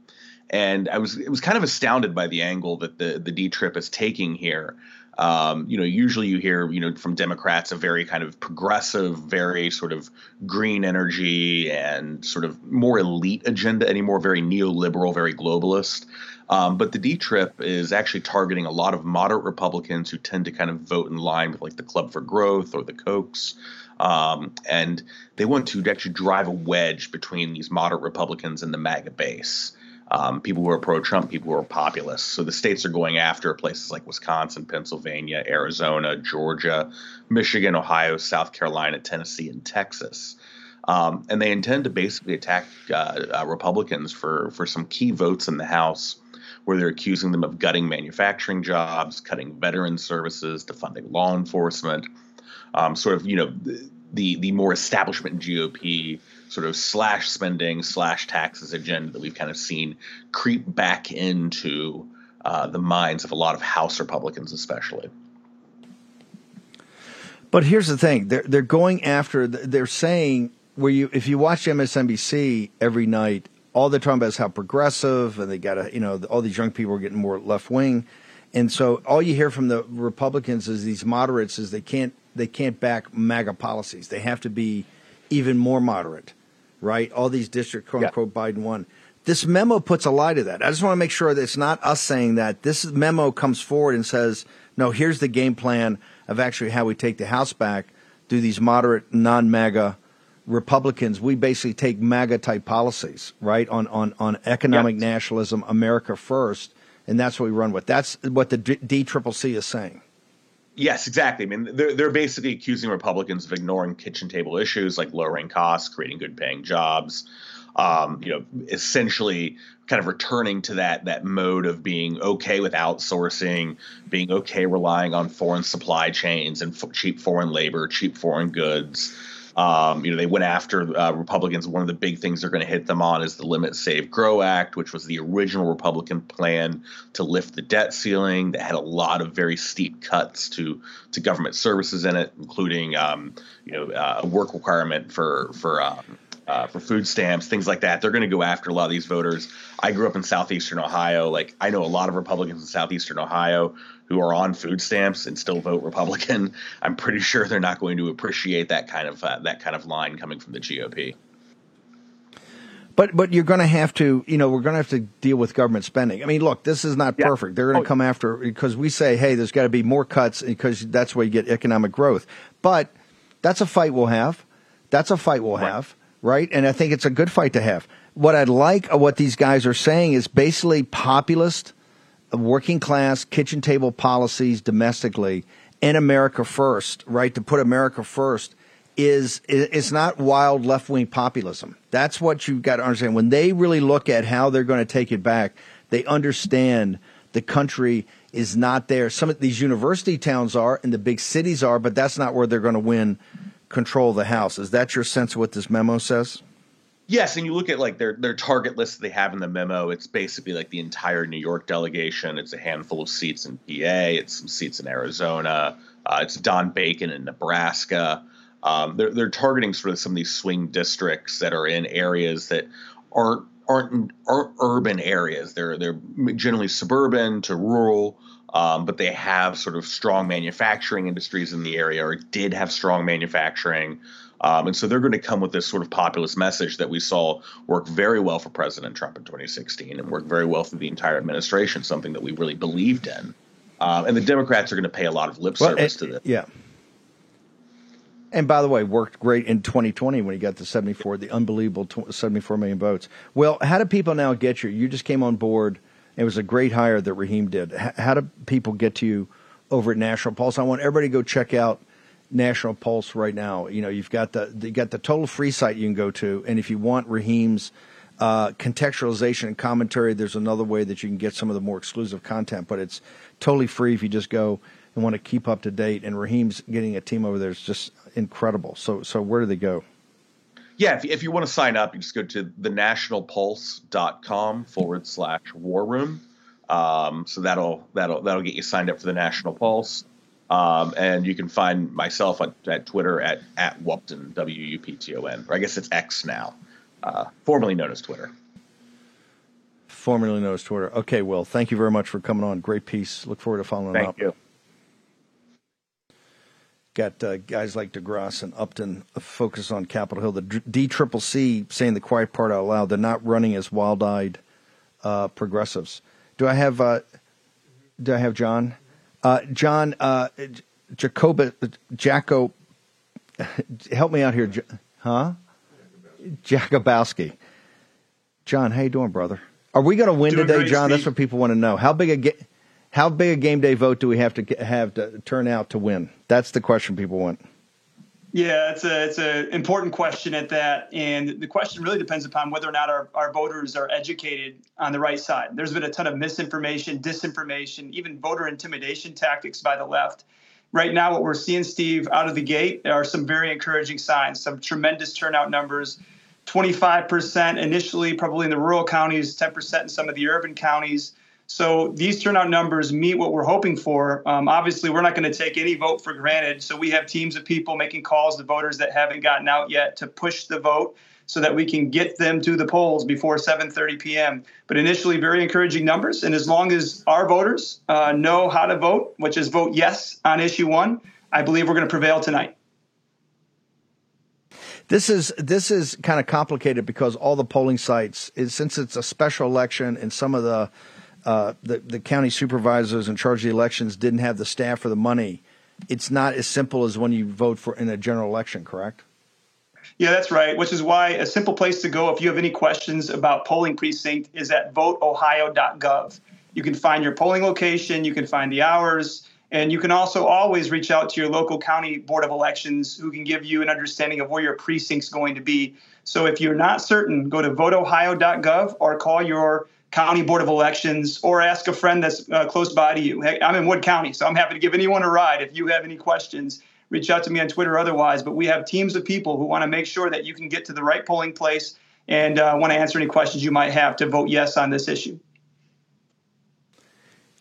And I was it was kind of astounded by the angle that the the D trip is taking here. Um, you know, usually you hear, you know, from Democrats a very kind of progressive, very sort of green energy and sort of more elite agenda anymore, very neoliberal, very globalist. Um, but the D trip is actually targeting a lot of moderate Republicans who tend to kind of vote in line with like the Club for Growth or the Kochs. Um, and they want to actually drive a wedge between these moderate Republicans and the MAGA base um, people who are pro-Trump, people who are populists. So the states are going after places like Wisconsin, Pennsylvania, Arizona, Georgia, Michigan, Ohio, South Carolina, Tennessee, and Texas. Um, and they intend to basically attack uh, uh, Republicans for for some key votes in the House, where they're accusing them of gutting manufacturing jobs, cutting veteran services, defunding law enforcement, um, sort of you know the the more establishment GOP sort of slash spending slash taxes agenda that we've kind of seen creep back into uh, the minds of a lot of House Republicans, especially. But here's the thing: they're they're going after. They're saying where you if you watch MSNBC every night, all they're talking about is how progressive, and they got to you know all these young people are getting more left wing, and so all you hear from the Republicans is these moderates is they can't they can't back MAGA policies. They have to be even more moderate right? All these district quote unquote, Biden won. This memo puts a lie to that. I just want to make sure that it's not us saying that. This memo comes forward and says, no, here's the game plan of actually how we take the House back. Do these moderate, non MAGA Republicans, we basically take MAGA type policies, right, on, on, on economic yes. nationalism, America first, and that's what we run with. That's what the D Triple C is saying. Yes, exactly. I mean, they're they're basically accusing Republicans of ignoring kitchen table issues like lowering costs, creating good paying jobs. Um, you know, essentially kind of returning to that that mode of being okay with outsourcing, being okay relying on foreign supply chains and f- cheap foreign labor, cheap foreign goods. Um, you know, they went after uh, Republicans. One of the big things they're going to hit them on is the Limit Save Grow Act, which was the original Republican plan to lift the debt ceiling that had a lot of very steep cuts to to government services in it, including um, you know uh, a work requirement for for um, uh, for food stamps, things like that. They're going to go after a lot of these voters. I grew up in southeastern Ohio. Like I know a lot of Republicans in southeastern Ohio who are on food stamps and still vote Republican. I'm pretty sure they're not going to appreciate that kind of uh, that kind of line coming from the GOP. But but you're going to have to, you know, we're going to have to deal with government spending. I mean, look, this is not yeah. perfect. They're going to oh. come after because we say, hey, there's got to be more cuts because that's where you get economic growth. But that's a fight we'll have. That's a fight we'll right. have right? And I think it's a good fight to have. What I'd like of what these guys are saying is basically populist, working class, kitchen table policies domestically in America first, right? To put America first is it's not wild left wing populism. That's what you've got to understand. When they really look at how they're going to take it back, they understand the country is not there. Some of these university towns are and the big cities are, but that's not where they're going to win control of the House. Is that your sense of what this memo says? Yes, and you look at like their their target list they have in the memo. It's basically like the entire New York delegation. It's a handful of seats in PA. It's some seats in Arizona. Uh, it's Don Bacon in Nebraska. Um, they're they're targeting sort of some of these swing districts that are in areas that aren't aren't aren't urban areas. They're they're generally suburban to rural um, but they have sort of strong manufacturing industries in the area, or did have strong manufacturing. Um, and so they're going to come with this sort of populist message that we saw work very well for President Trump in 2016 and work very well for the entire administration, something that we really believed in. Um, and the Democrats are going to pay a lot of lip well, service to this. Yeah. And by the way, worked great in 2020 when he got the 74, the unbelievable 74 million votes. Well, how do people now get you? You just came on board it was a great hire that Raheem did. How do people get to you over at National Pulse? I want everybody to go check out National Pulse right now. You know, you've got the you got the total free site you can go to, and if you want Raheem's uh, contextualization and commentary, there's another way that you can get some of the more exclusive content, but it's totally free if you just go. And want to keep up to date, and Raheem's getting a team over there is just incredible. So, so where do they go? Yeah, if, if you want to sign up, you just go to thenationalpulse.com forward slash war room. Um, so that'll that'll that'll get you signed up for the National Pulse. Um, and you can find myself at, at Twitter at at Wupton W U P T O N, or I guess it's X now, uh, formerly known as Twitter. Formerly known as Twitter. Okay, Will, thank you very much for coming on. Great piece. Look forward to following Thank up. Thank you. Got uh, guys like DeGrasse and Upton focus on Capitol Hill. The D Triple C saying the quiet part out loud. They're not running as wild-eyed uh, progressives. Do I have? Uh, do I have John? Uh, John uh, Jacoba Jacko. Help me out here, huh? Jakubowski. John, how you doing, brother? Are we going to win Doing today, John? That's what people want to know. How big a ga- how big a game day vote do we have to have to turn out to win? That's the question people want. Yeah, it's a it's an important question at that, and the question really depends upon whether or not our, our voters are educated on the right side. There's been a ton of misinformation, disinformation, even voter intimidation tactics by the left. Right now, what we're seeing, Steve, out of the gate are some very encouraging signs. Some tremendous turnout numbers. 25% initially, probably in the rural counties, 10% in some of the urban counties. So these turnout numbers meet what we're hoping for. Um, obviously, we're not going to take any vote for granted. So we have teams of people making calls to voters that haven't gotten out yet to push the vote so that we can get them to the polls before 7:30 p.m. But initially, very encouraging numbers. And as long as our voters uh, know how to vote, which is vote yes on issue one, I believe we're going to prevail tonight. This is this is kind of complicated because all the polling sites, is, since it's a special election, and some of the, uh, the the county supervisors in charge of the elections didn't have the staff or the money. It's not as simple as when you vote for in a general election, correct? Yeah, that's right. Which is why a simple place to go if you have any questions about polling precinct is at voteohio.gov. You can find your polling location, you can find the hours, and you can also always reach out to your local county board of elections who can give you an understanding of where your precinct's going to be. So if you're not certain, go to voteohio.gov or call your county board of elections or ask a friend that's uh, close by to you. Hey, I'm in Wood County, so I'm happy to give anyone a ride. If you have any questions, reach out to me on Twitter or otherwise. But we have teams of people who want to make sure that you can get to the right polling place and uh, want to answer any questions you might have to vote yes on this issue.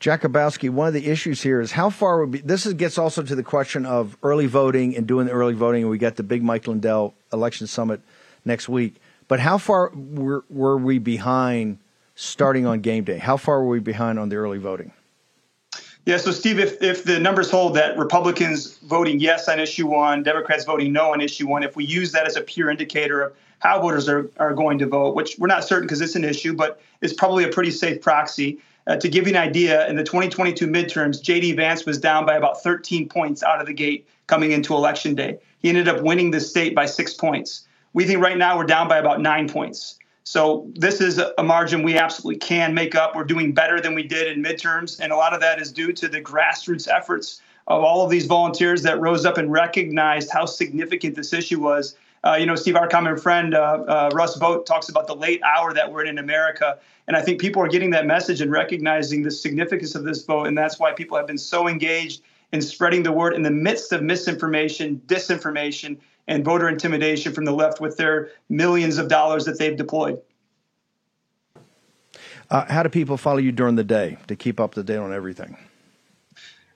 Jack Jakubowski, one of the issues here is how far would be. This is, gets also to the question of early voting and doing the early voting, we got the big Mike Lindell election summit next week. But how far were, were we behind starting on game day? How far were we behind on the early voting? Yeah, so Steve, if, if the numbers hold that Republicans voting yes on issue one, Democrats voting no on issue one, if we use that as a pure indicator of how voters are, are going to vote, which we're not certain because it's an issue, but it's probably a pretty safe proxy. Uh, to give you an idea, in the 2022 midterms, J.D. Vance was down by about 13 points out of the gate coming into election day. He ended up winning the state by six points. We think right now we're down by about nine points. So this is a margin we absolutely can make up. We're doing better than we did in midterms, and a lot of that is due to the grassroots efforts of all of these volunteers that rose up and recognized how significant this issue was. Uh, you know, Steve, our common friend uh, uh, Russ Vought talks about the late hour that we're in in America, and I think people are getting that message and recognizing the significance of this vote, and that's why people have been so engaged in spreading the word in the midst of misinformation, disinformation, and voter intimidation from the left with their millions of dollars that they've deployed. Uh, how do people follow you during the day to keep up to date on everything?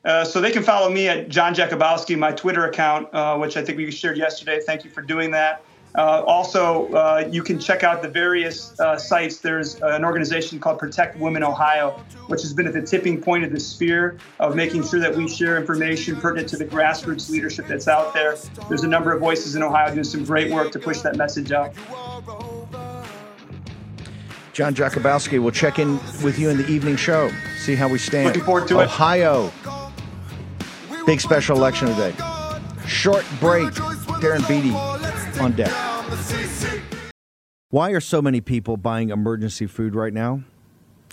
Uh, so they can follow me at John Jakubowski, my Twitter account, uh, which I think we shared yesterday. Thank you for doing that. Uh, also, uh, you can check out the various uh, sites. There's an organization called Protect Women Ohio, which has been at the tipping point of the sphere of making sure that we share information pertinent to the grassroots leadership that's out there. There's a number of voices in Ohio doing some great work to push that message out. John Jakubowski will check in with you in the evening show, see how we stand. Looking forward to it. Ohio, big special election today. Short break. Darren Beattie on deck. Why are so many people buying emergency food right now?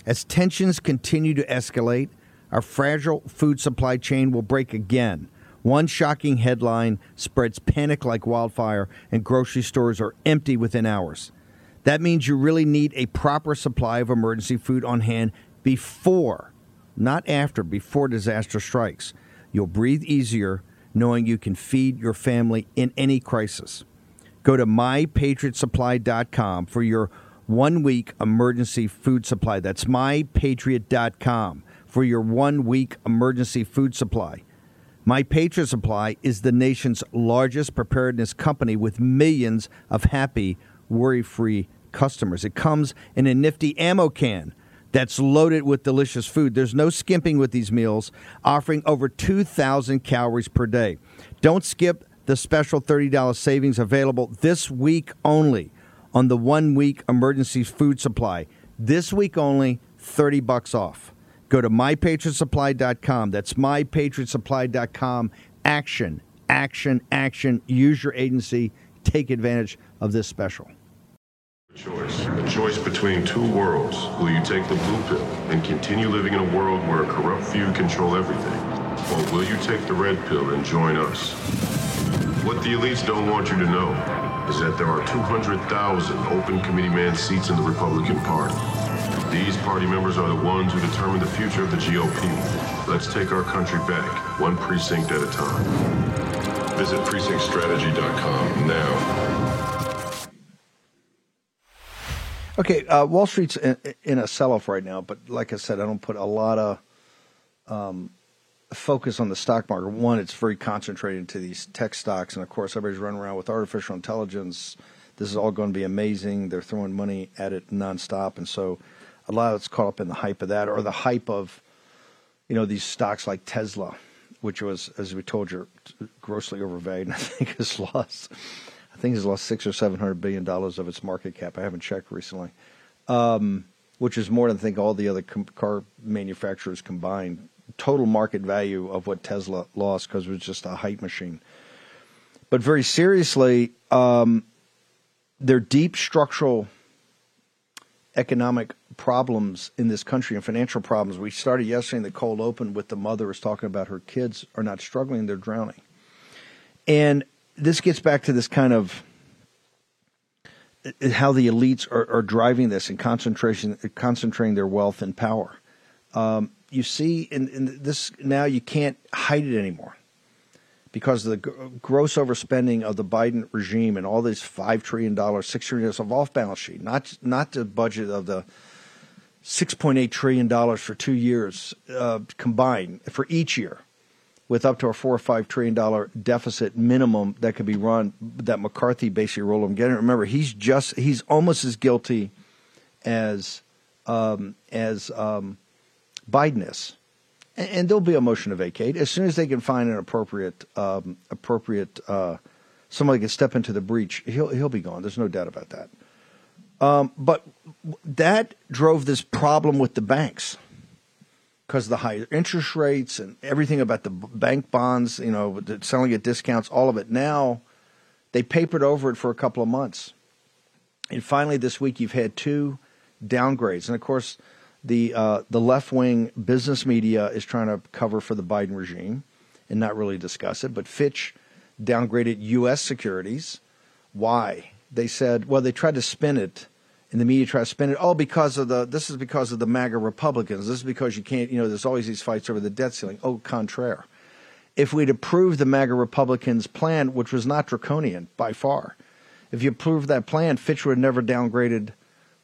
As tensions continue to escalate, our fragile food supply chain will break again. One shocking headline spreads panic like wildfire, and grocery stores are empty within hours. That means you really need a proper supply of emergency food on hand before, not after, before disaster strikes. You'll breathe easier knowing you can feed your family in any crisis. Go to mypatriotsupply.com for your one week emergency food supply. That's mypatriot.com for your one week emergency food supply. My Patriot Supply is the nation's largest preparedness company with millions of happy, worry free customers. It comes in a nifty ammo can that's loaded with delicious food. There's no skimping with these meals, offering over 2,000 calories per day. Don't skip the special $30 savings available this week only on the one week emergency food supply. This week only, 30 bucks off. Go to mypatriotsupply.com. That's mypatriotsupply.com. Action, action, action. Use your agency. Take advantage of this special. Choice. A choice between two worlds. Will you take the blue pill and continue living in a world where a corrupt few control everything? Or will you take the red pill and join us? What the elites don't want you to know is that there are 200,000 open committeeman seats in the Republican Party. These party members are the ones who determine the future of the GOP. Let's take our country back, one precinct at a time. Visit precinctstrategy.com now. Okay, uh, Wall Street's in, in a sell-off right now, but like I said, I don't put a lot of um, focus on the stock market. One, it's very concentrated into these tech stocks, and of course, everybody's running around with artificial intelligence. This is all going to be amazing. They're throwing money at it nonstop, and so a lot of it's caught up in the hype of that, or the hype of, you know, these stocks like Tesla, which was, as we told you, grossly overvalued. And I think has lost I think has lost six or seven hundred billion dollars of its market cap. I haven't checked recently, um, which is more than I think all the other com- car manufacturers combined. Total market value of what Tesla lost because it was just a hype machine. But very seriously, um, their deep structural economic problems in this country and financial problems. We started yesterday in the cold open with the mother was talking about her kids are not struggling, they're drowning. And this gets back to this kind of uh, how the elites are, are driving this and concentration, concentrating their wealth and power. Um, you see, in, in, this now you can't hide it anymore because of the g- gross overspending of the Biden regime and all this five trillion dollars, six trillion dollars of off-balance sheet, not not the budget of the six point eight trillion dollars for two years uh, combined for each year with up to a four or five trillion dollar deficit minimum that could be run that McCarthy basically rolled him getting. Remember, he's just he's almost as guilty as um, as um, Biden is, and, and, there'll be a motion to vacate as soon as they can find an appropriate um, appropriate uh, somebody can step into the breach. He'll he'll be gone. There's no doubt about that. Um, but that drove this problem with the banks because the higher interest rates and everything about the bank bonds, you know, selling at discounts, all of it. Now they papered over it for a couple of months. And finally, this week, you've had two downgrades. And of course, the, uh, the left wing business media is trying to cover for the Biden regime and not really discuss it. But Fitch downgraded U.S. securities. Why? They said, well, they tried to spin it and the media tried to spin it. Oh, because of the this is because of the MAGA Republicans. This is because you can't. You know, there's always these fights over the debt ceiling. Oh, contraire. If we'd approved the MAGA Republicans' plan, which was not draconian by far, if you approved that plan, Fitch would have never downgraded,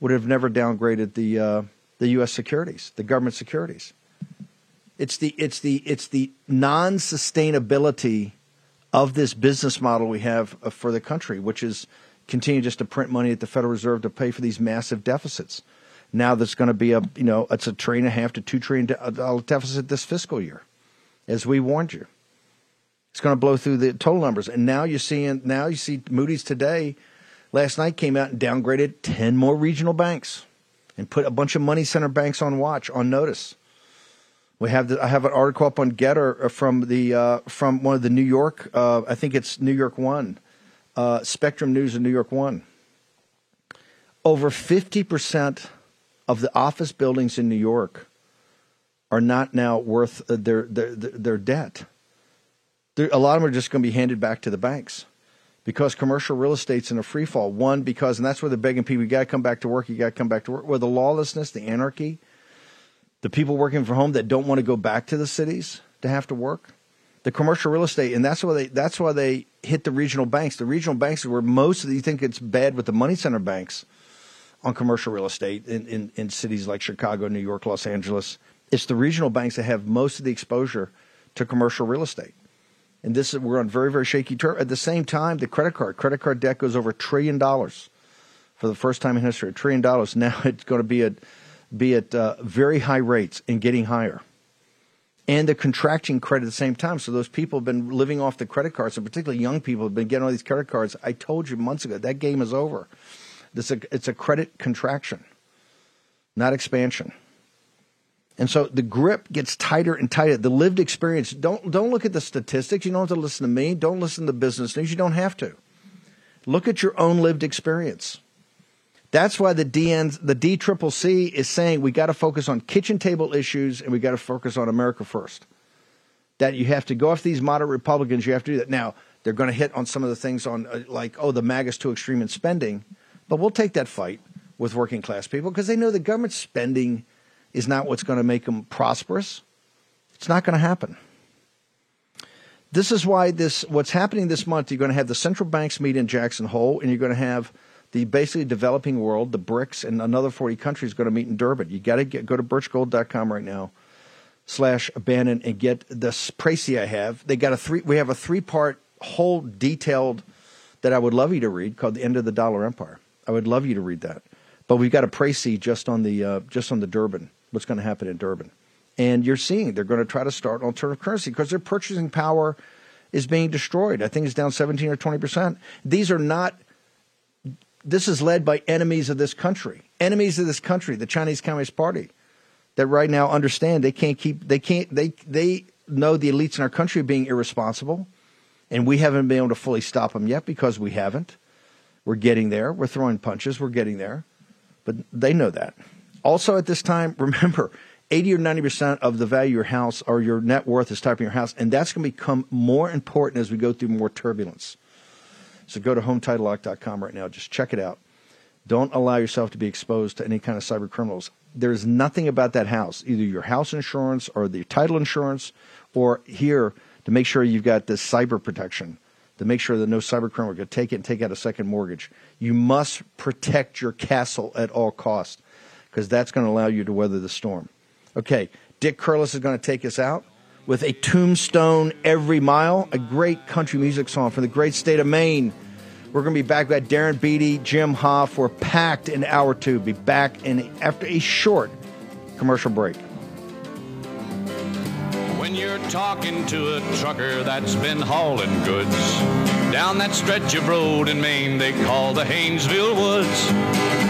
would have never downgraded the uh, the U.S. securities, the government securities. It's the it's the it's the non sustainability of this business model we have uh, for the country, which is continue just to print money at the Federal Reserve to pay for these massive deficits. Now there's going to be a you know it's a trillion and a half to two trillion dollar deficit this fiscal year, as we warned you. It's going to blow through the total numbers, and now you're seeing now you see Moody's today, last night came out and downgraded ten more regional banks, and put a bunch of money center banks on watch on notice. We have the, I have an article up on Gettr from the uh, from one of the New York uh, I think it's New York One uh, Spectrum News in New York One. Over 50% of the office buildings in New York are not now worth uh, their, their, their debt. A lot of them are just going to be handed back to the banks because commercial real estate's in a free fall. One, because, and that's where they're begging people, you got to come back to work, you got to come back to work. Where the lawlessness, the anarchy, the people working from home that don't want to go back to the cities to have to work, the commercial real estate, and that's why they that's why they hit the regional banks. The regional banks are where most of the, you think it's bad with the money center banks on commercial real estate in, in, in cities like Chicago, New York, Los Angeles. It's the regional banks that have most of the exposure to commercial real estate. And this is, we're on very, very shaky terms. At the same time, the credit card, credit card debt goes over a trillion dollars for the first time in history. A trillion dollars. Now it's going to be at, be at uh, very high rates and getting higher. And the contracting credit at the same time. So those people have been living off the credit cards, and particularly young people have been getting all these credit cards. I told you months ago that game is over. This it's a credit contraction, not expansion. And so the grip gets tighter and tighter. The lived experience. Don't don't look at the statistics. You don't have to listen to me. Don't listen to the business news. You don't have to. Look at your own lived experience. That's why the DNs, the DCCC is saying we got to focus on kitchen table issues and we got to focus on America first. That you have to go after these moderate Republicans. You have to do that. Now they're going to hit on some of the things on uh, like oh the MAGA's too extreme in spending, but we'll take that fight with working class people because they know the government spending is not what's going to make them prosperous. It's not going to happen. This is why this what's happening this month. You're going to have the central banks meet in Jackson Hole, and you're going to have the basically developing world, the BRICS, and another 40 countries going to meet in Durban. You got to get go to birchgold.com right now slash Bannon and get this précis I have. They got a three. We have a three part whole detailed that I would love you to read called "The End of the Dollar Empire." I would love you to read that. But we've got a précis just on the uh, just on the Durban. What's going to happen in Durban? And you're seeing they're going to try to start an alternative currency because their purchasing power is being destroyed. I think it's down 17 or 20 percent. These are not this is led by enemies of this country, enemies of this country, the Chinese Communist Party, that right now understand they can't keep, they can't, they, they know the elites in our country are being irresponsible, and we haven't been able to fully stop them yet because we haven't. We're getting there. We're throwing punches. We're getting there, but they know that. Also, at this time, remember, 80 or 90% of the value of your house or your net worth is tied in your house, and that's going to become more important as we go through more turbulence. So go to HomeTitleLock.com right now. Just check it out. Don't allow yourself to be exposed to any kind of cyber criminals. There's nothing about that house, either your house insurance or the title insurance, or here to make sure you've got this cyber protection, to make sure that no cyber criminal can take it and take out a second mortgage. You must protect your castle at all costs because that's going to allow you to weather the storm. Okay, Dick Curless is going to take us out with a tombstone every mile, a great country music song from the great state of Maine. We're going to be back. Got Darren Beattie, Jim Hoft. We're packed in hour two. Be back in after a short commercial break. When you're talking to a trucker that's been hauling goods down that stretch of road in Maine they call the Haynesville Woods,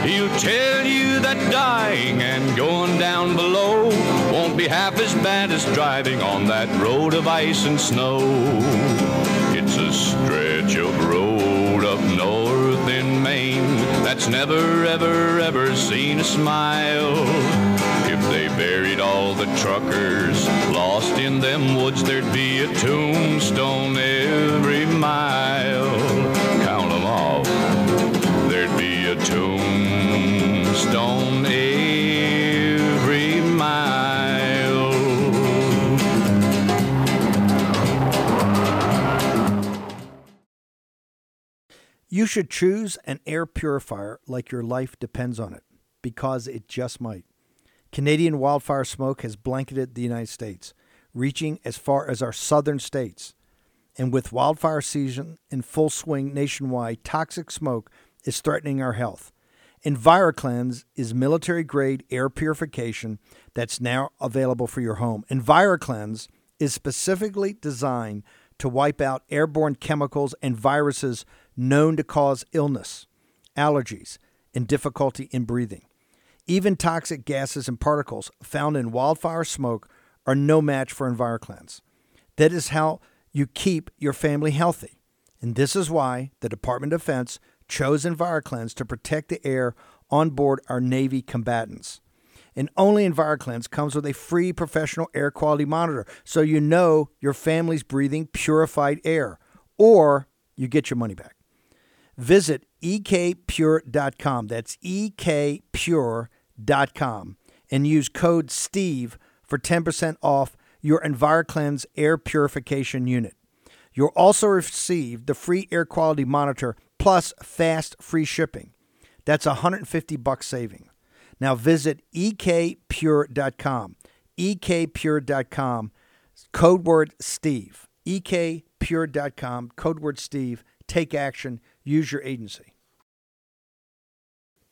he'll tell you that dying and going down below won't be half as bad as driving on that road of ice and snow. It's a stretch of road up north in Maine that's never, ever, ever seen a smile. Buried all the truckers lost in them woods, there'd be a tombstone every mile. Count 'em off. There'd be a tombstone every mile. You should choose an air purifier like your life depends on it, because it just might. Canadian wildfire smoke has blanketed the United States, reaching as far as our southern states. And with wildfire season in full swing nationwide, toxic smoke is threatening our health. EnviroCleanse is military grade air purification that's now available for your home. EnviroCleanse is specifically designed to wipe out airborne chemicals and viruses known to cause illness, allergies, and difficulty in breathing. Even toxic gases and particles found in wildfire smoke are no match for EnviroCleanse. That is how you keep your family healthy. And this is why the Department of Defense chose EnviroCleanse to protect the air on board our Navy combatants. And only EnviroCleanse comes with a free professional air quality monitor so you know your family's breathing purified air or you get your money back. Visit ekpure.com. That's ekpure.com and use code STEVE for 10% off your EnviroCleanse air purification unit. You'll also receive the free air quality monitor plus fast free shipping. That's 150 bucks saving. Now visit ekpure.com. ekpure.com code word Steve. ekpure.com code word Steve. Take action. Use your agency.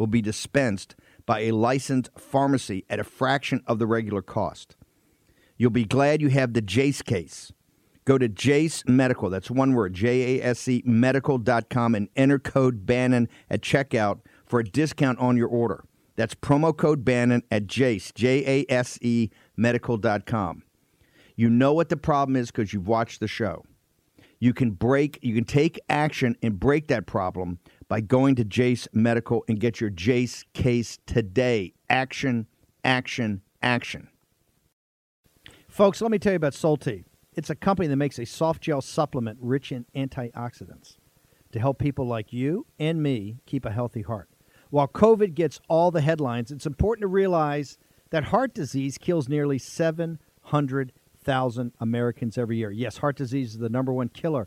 will be dispensed by a licensed pharmacy at a fraction of the regular cost. You'll be glad you have the Jace case. Go to Jace Medical, that's one word, J A S E medical.com, and enter code Bannon at checkout for a discount on your order. That's promo code Bannon at Jace, J A S E medical.com. You know what the problem is because you've watched the show. You can break, you can take action and break that problem by going to Jace Medical and get your Jace case today. Action, action, action. Folks, let me tell you about Solti. It's a company that makes a soft gel supplement rich in antioxidants to help people like you and me keep a healthy heart. While COVID gets all the headlines, it's important to realize that heart disease kills nearly 700,000 Americans every year. Yes, heart disease is the number one killer